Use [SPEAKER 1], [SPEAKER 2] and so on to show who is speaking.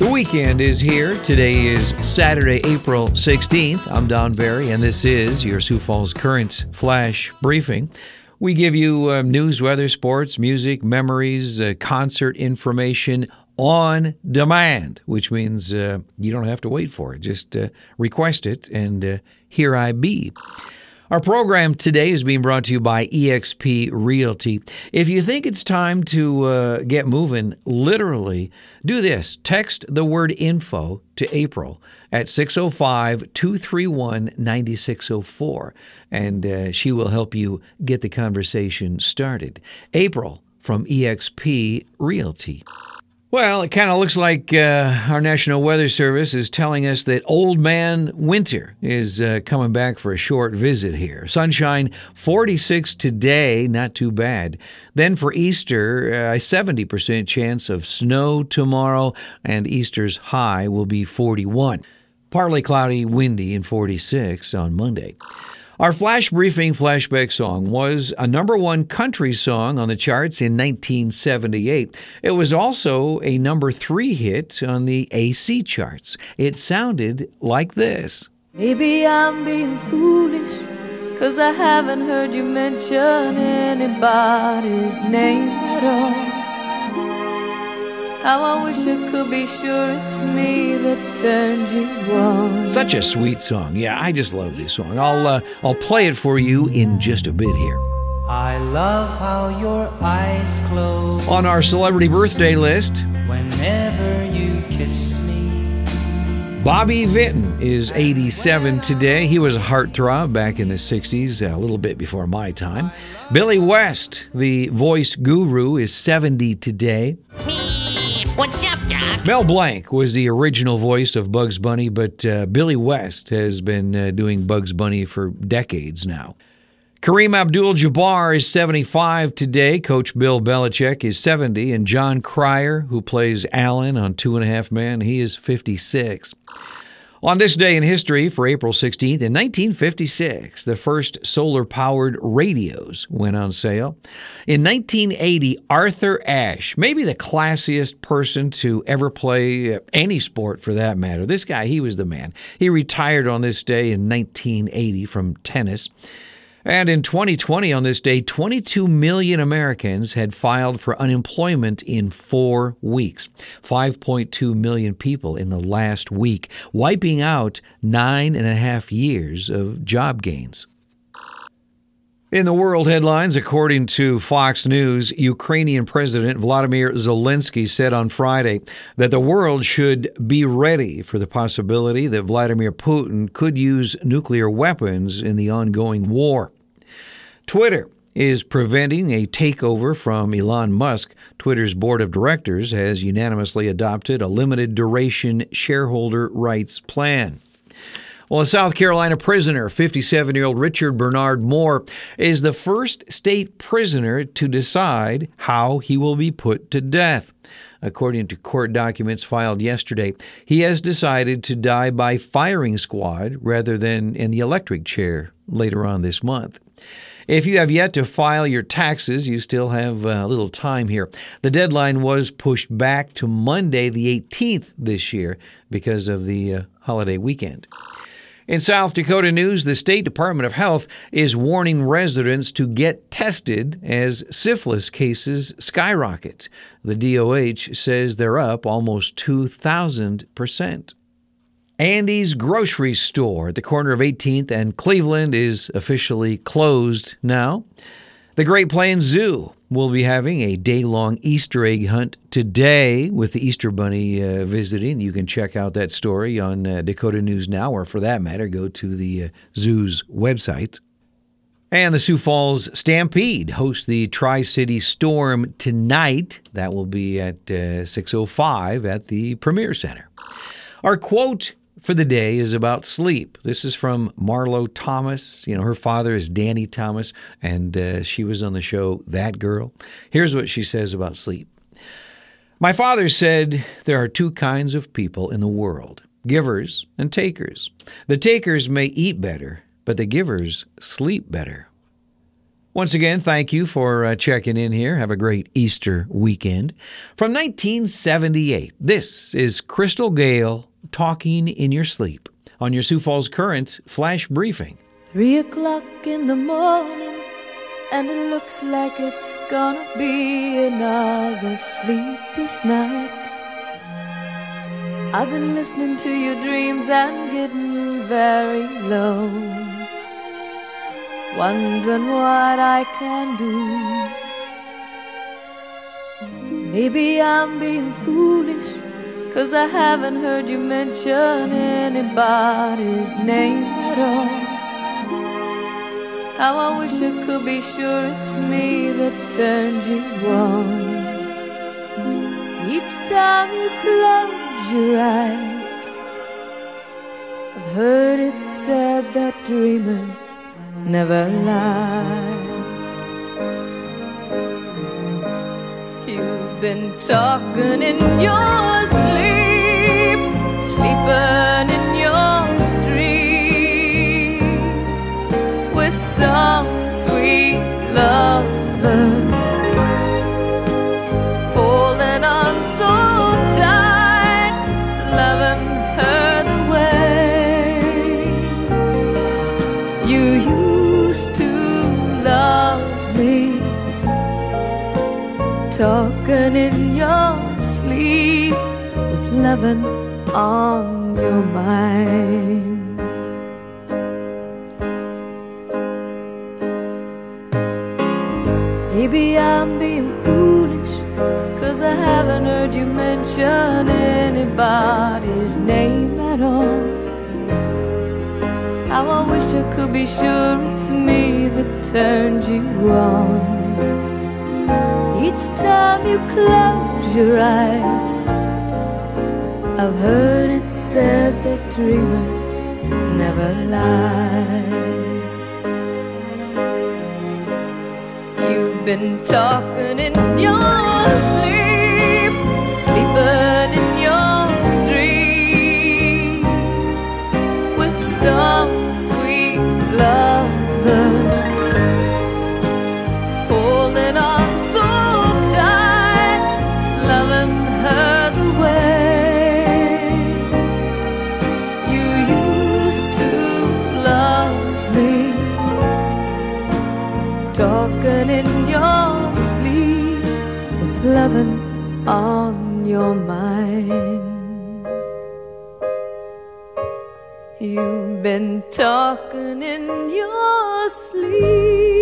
[SPEAKER 1] The weekend is here. Today is Saturday, April 16th. I'm Don Barry, and this is your Sioux Falls Current Flash Briefing. We give you uh, news, weather, sports, music, memories, uh, concert information on demand, which means uh, you don't have to wait for it. Just uh, request it, and uh, here I be. Our program today is being brought to you by eXp Realty. If you think it's time to uh, get moving, literally, do this. Text the word info to April at 605 231 9604, and uh, she will help you get the conversation started. April from eXp Realty. Well, it kind of looks like uh, our National Weather Service is telling us that Old Man Winter is uh, coming back for a short visit here. Sunshine 46 today, not too bad. Then for Easter, uh, a 70% chance of snow tomorrow, and Easter's high will be 41. Partly cloudy, windy, and 46 on Monday. Our flash briefing flashback song was a number one country song on the charts in 1978. It was also a number three hit on the AC charts. It sounded like this.
[SPEAKER 2] Maybe I'm being foolish, cause I haven't heard you mention anybody's name at all. How I wish I could be sure it's me that turned you on.
[SPEAKER 1] Such a sweet song. Yeah, I just love this song. I'll uh, I'll play it for you in just a bit here.
[SPEAKER 3] I love how your eyes close
[SPEAKER 1] On our celebrity birthday list,
[SPEAKER 3] whenever you kiss me.
[SPEAKER 1] Bobby Vinton is 87 today. He was a heartthrob back in the 60s, a little bit before my time. Billy West, the voice guru, is 70 today.
[SPEAKER 4] What's up, Doc?
[SPEAKER 1] Mel Blanc was the original voice of Bugs Bunny, but uh, Billy West has been uh, doing Bugs Bunny for decades now. Kareem Abdul Jabbar is 75 today. Coach Bill Belichick is 70. And Jon Cryer, who plays Alan on Two and a Half Men, he is 56. On this day in history, for April 16th, in 1956, the first solar powered radios went on sale. In 1980, Arthur Ashe, maybe the classiest person to ever play uh, any sport for that matter. This guy, he was the man. He retired on this day in 1980 from tennis. And in 2020, on this day, 22 million Americans had filed for unemployment in four weeks. 5.2 million people in the last week, wiping out nine and a half years of job gains. In the world headlines, according to Fox News, Ukrainian President Vladimir Zelensky said on Friday that the world should be ready for the possibility that Vladimir Putin could use nuclear weapons in the ongoing war. Twitter is preventing a takeover from Elon Musk. Twitter's board of directors has unanimously adopted a limited duration shareholder rights plan. Well, a South Carolina prisoner, 57 year old Richard Bernard Moore, is the first state prisoner to decide how he will be put to death. According to court documents filed yesterday, he has decided to die by firing squad rather than in the electric chair later on this month. If you have yet to file your taxes, you still have a little time here. The deadline was pushed back to Monday, the 18th this year, because of the uh, holiday weekend. In South Dakota news, the State Department of Health is warning residents to get tested as syphilis cases skyrocket. The DOH says they're up almost 2,000%. Andy's grocery store at the corner of 18th and Cleveland is officially closed now. The Great Plains Zoo will be having a day long Easter egg hunt today with the Easter Bunny uh, visiting. You can check out that story on uh, Dakota News Now, or for that matter, go to the uh, zoo's website. And the Sioux Falls Stampede hosts the Tri City Storm tonight. That will be at 6:05 at the Premier Center. Our quote for the day is about sleep. This is from Marlo Thomas. You know, her father is Danny Thomas, and uh, she was on the show That Girl. Here's what she says about sleep My father said there are two kinds of people in the world givers and takers. The takers may eat better, but the givers sleep better. Once again, thank you for uh, checking in here. Have a great Easter weekend. From 1978, this is Crystal Gayle talking in your sleep on your Sioux Falls Current flash briefing.
[SPEAKER 2] Three o'clock in the morning, and it looks like it's gonna be another sleepless night. I've been listening to your dreams and getting very low, wondering what I can do. Maybe I'm being foolish, cause I haven't heard you mention anybody's name at all. How I wish I could be sure it's me that turned you on. Each time you close your eyes, I've heard it said that dreamers never lie. You've been talking in your sleep, sleeping in your dreams with some sweet lover. Holding on so tight, loving her the way you used to love me. Talking in loving on your mind. Maybe I'm being foolish, cause I haven't heard you mention anybody's name at all. How I wish I could be sure it's me that turned you on. Each time you close your eyes, I've heard it said that dreamers never lie. You've been talking in your sleep, mind. You've been talking in your sleep.